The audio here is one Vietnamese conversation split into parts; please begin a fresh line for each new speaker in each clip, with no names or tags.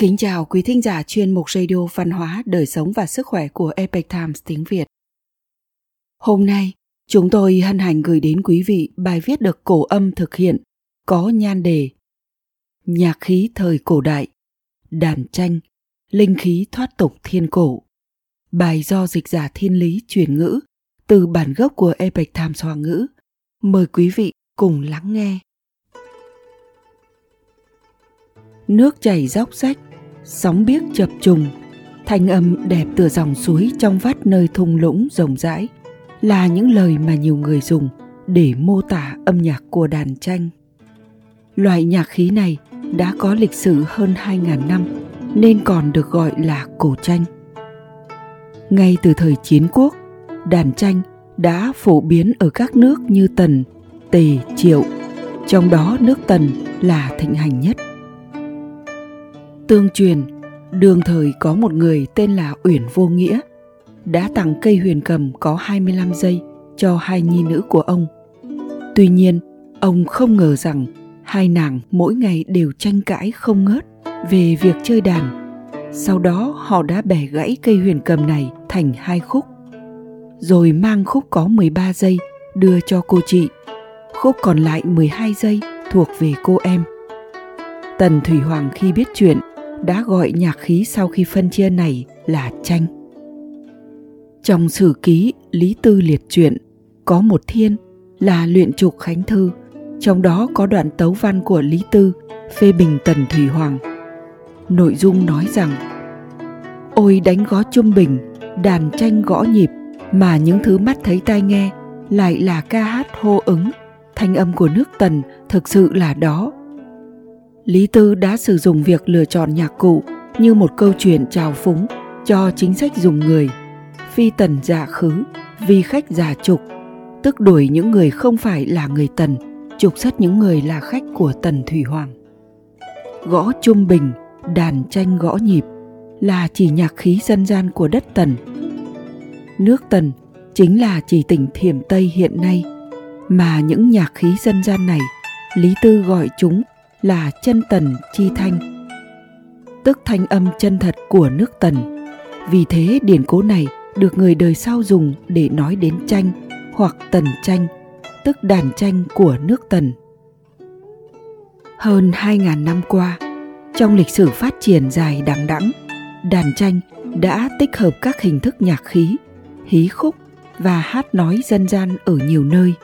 Kính chào quý thính giả chuyên mục radio văn hóa, đời sống và sức khỏe của Epic Times tiếng Việt. Hôm nay, chúng tôi hân hạnh gửi đến quý vị bài viết được cổ âm thực hiện có nhan đề Nhạc khí thời cổ đại, đàn tranh, linh khí thoát tục thiên cổ. Bài do dịch giả thiên lý chuyển ngữ từ bản gốc của Epic Times Hoa ngữ. Mời quý vị cùng lắng nghe. Nước chảy róc rách, sóng biếc chập trùng, thanh âm đẹp từ dòng suối trong vắt nơi thung lũng rộng rãi là những lời mà nhiều người dùng để mô tả âm nhạc của đàn tranh. Loại nhạc khí này đã có lịch sử hơn 2.000 năm nên còn được gọi là cổ tranh. Ngay từ thời chiến quốc, đàn tranh đã phổ biến ở các nước như Tần, Tề, Triệu, trong đó nước Tần là thịnh hành nhất. Tương truyền, đường thời có một người tên là Uyển Vô Nghĩa, đã tặng cây huyền cầm có 25 giây cho hai nhi nữ của ông. Tuy nhiên, ông không ngờ rằng hai nàng mỗi ngày đều tranh cãi không ngớt về việc chơi đàn. Sau đó họ đã bẻ gãy cây huyền cầm này thành hai khúc. Rồi mang khúc có 13 giây đưa cho cô chị. Khúc còn lại 12 giây thuộc về cô em. Tần Thủy Hoàng khi biết chuyện đã gọi nhạc khí sau khi phân chia này là tranh. Trong sử ký Lý Tư liệt truyện có một thiên là luyện trục khánh thư, trong đó có đoạn tấu văn của Lý Tư phê bình Tần Thủy Hoàng. Nội dung nói rằng Ôi đánh gó trung bình, đàn tranh gõ nhịp mà những thứ mắt thấy tai nghe lại là ca hát hô ứng, thanh âm của nước Tần thực sự là đó Lý Tư đã sử dụng việc lựa chọn nhạc cụ như một câu chuyện trào phúng cho chính sách dùng người. Phi tần giả khứ, vi khách giả trục, tức đuổi những người không phải là người tần, trục xuất những người là khách của tần Thủy Hoàng. Gõ trung bình, đàn tranh gõ nhịp là chỉ nhạc khí dân gian của đất tần. Nước tần chính là chỉ tỉnh Thiểm Tây hiện nay, mà những nhạc khí dân gian này Lý Tư gọi chúng là chân tần chi thanh. Tức thanh âm chân thật của nước tần. Vì thế điển cố này được người đời sau dùng để nói đến tranh hoặc tần tranh tức đàn tranh của nước tần. Hơn 2.000 năm qua, trong lịch sử phát triển dài đằng đẵng, đàn tranh đã tích hợp các hình thức nhạc khí, hí khúc và hát nói dân gian ở nhiều nơi,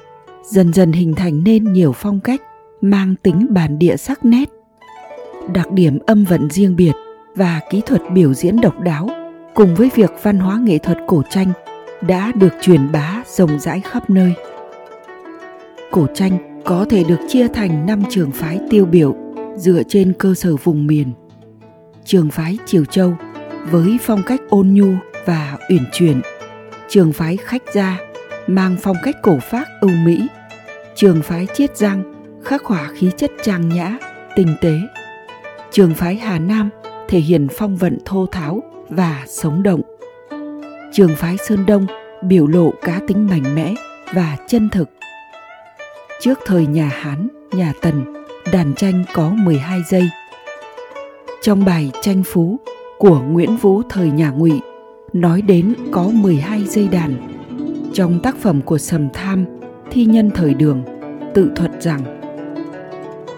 dần dần hình thành nên nhiều phong cách mang tính bản địa sắc nét, đặc điểm âm vận riêng biệt và kỹ thuật biểu diễn độc đáo cùng với việc văn hóa nghệ thuật cổ tranh đã được truyền bá rộng rãi khắp nơi. Cổ tranh có thể được chia thành năm trường phái tiêu biểu dựa trên cơ sở vùng miền. Trường phái triều châu với phong cách ôn nhu và uyển chuyển. Trường phái khách gia mang phong cách cổ phác âu mỹ. Trường phái chiết giang khắc họa khí chất trang nhã, tinh tế. Trường phái Hà Nam thể hiện phong vận thô tháo và sống động. Trường phái Sơn Đông biểu lộ cá tính mạnh mẽ và chân thực. Trước thời nhà Hán, nhà Tần, đàn tranh có 12 giây. Trong bài Tranh Phú của Nguyễn Vũ thời nhà Ngụy nói đến có 12 giây đàn. Trong tác phẩm của Sầm Tham, thi nhân thời đường tự thuật rằng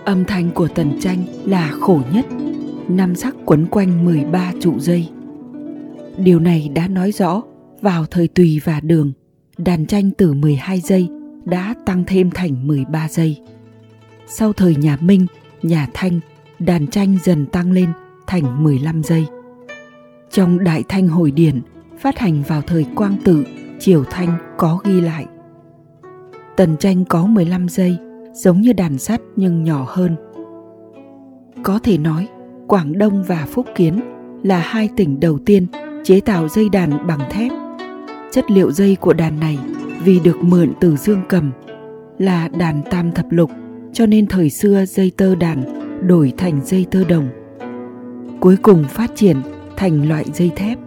Âm thanh của tần tranh là khổ nhất, năm sắc quấn quanh 13 trụ dây. Điều này đã nói rõ vào thời tùy và đường, đàn tranh từ 12 giây đã tăng thêm thành 13 giây. Sau thời nhà Minh, nhà Thanh, đàn tranh dần tăng lên thành 15 giây. Trong Đại Thanh Hồi Điển phát hành vào thời Quang Tự, Triều Thanh có ghi lại. Tần tranh có 15 giây, giống như đàn sắt nhưng nhỏ hơn. Có thể nói, Quảng Đông và Phúc Kiến là hai tỉnh đầu tiên chế tạo dây đàn bằng thép. Chất liệu dây của đàn này vì được mượn từ dương cầm là đàn tam thập lục cho nên thời xưa dây tơ đàn đổi thành dây tơ đồng. Cuối cùng phát triển thành loại dây thép.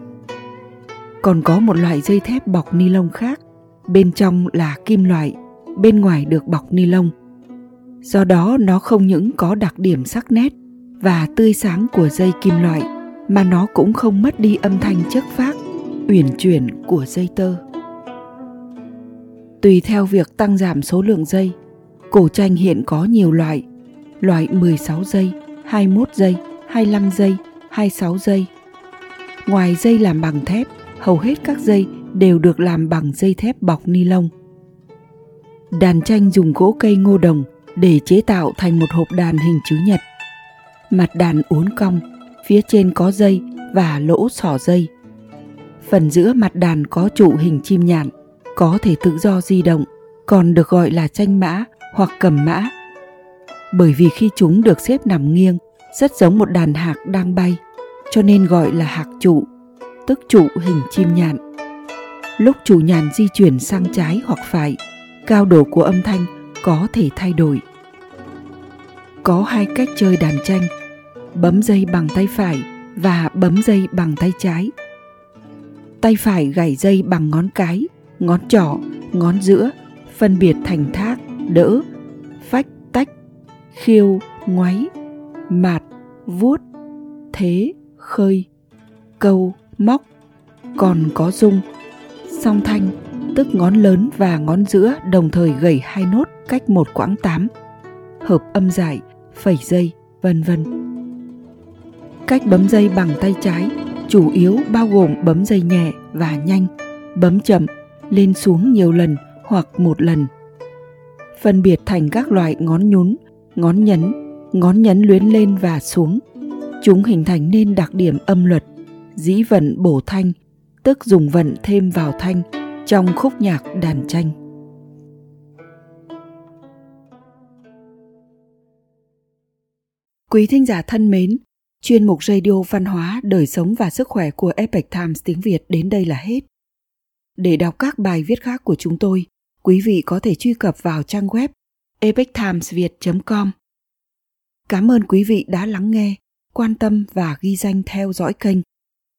Còn có một loại dây thép bọc ni lông khác, bên trong là kim loại, bên ngoài được bọc ni lông do đó nó không những có đặc điểm sắc nét và tươi sáng của dây kim loại mà nó cũng không mất đi âm thanh chất phác, uyển chuyển của dây tơ. Tùy theo việc tăng giảm số lượng dây, cổ tranh hiện có nhiều loại, loại 16 giây, 21 giây, 25 giây, 26 giây. Ngoài dây làm bằng thép, hầu hết các dây đều được làm bằng dây thép bọc ni lông. Đàn tranh dùng gỗ cây ngô đồng để chế tạo thành một hộp đàn hình chữ nhật. Mặt đàn uốn cong, phía trên có dây và lỗ xỏ dây. Phần giữa mặt đàn có trụ hình chim nhạn, có thể tự do di động, còn được gọi là tranh mã hoặc cầm mã. Bởi vì khi chúng được xếp nằm nghiêng, rất giống một đàn hạc đang bay, cho nên gọi là hạc trụ, tức trụ hình chim nhạn. Lúc chủ nhàn di chuyển sang trái hoặc phải, cao độ của âm thanh có thể thay đổi. Có hai cách chơi đàn tranh, bấm dây bằng tay phải và bấm dây bằng tay trái. Tay phải gảy dây bằng ngón cái, ngón trỏ, ngón giữa, phân biệt thành thác, đỡ, phách, tách, khiêu, ngoáy, mạt, vuốt, thế, khơi, câu, móc, còn có rung, song thanh, tức ngón lớn và ngón giữa đồng thời gảy hai nốt cách một quãng tám, hợp âm dài, phẩy dây, vân vân. Cách bấm dây bằng tay trái chủ yếu bao gồm bấm dây nhẹ và nhanh, bấm chậm, lên xuống nhiều lần hoặc một lần. Phân biệt thành các loại ngón nhún, ngón nhấn, ngón nhấn luyến lên và xuống. Chúng hình thành nên đặc điểm âm luật, dĩ vận bổ thanh, tức dùng vận thêm vào thanh trong khúc nhạc đàn tranh. Quý thính giả thân mến, chuyên mục radio văn hóa, đời sống và sức khỏe của Epoch Times tiếng Việt đến đây là hết. Để đọc các bài viết khác của chúng tôi, quý vị có thể truy cập vào trang web epochtimesviet.com. Cảm ơn quý vị đã lắng nghe, quan tâm và ghi danh theo dõi kênh.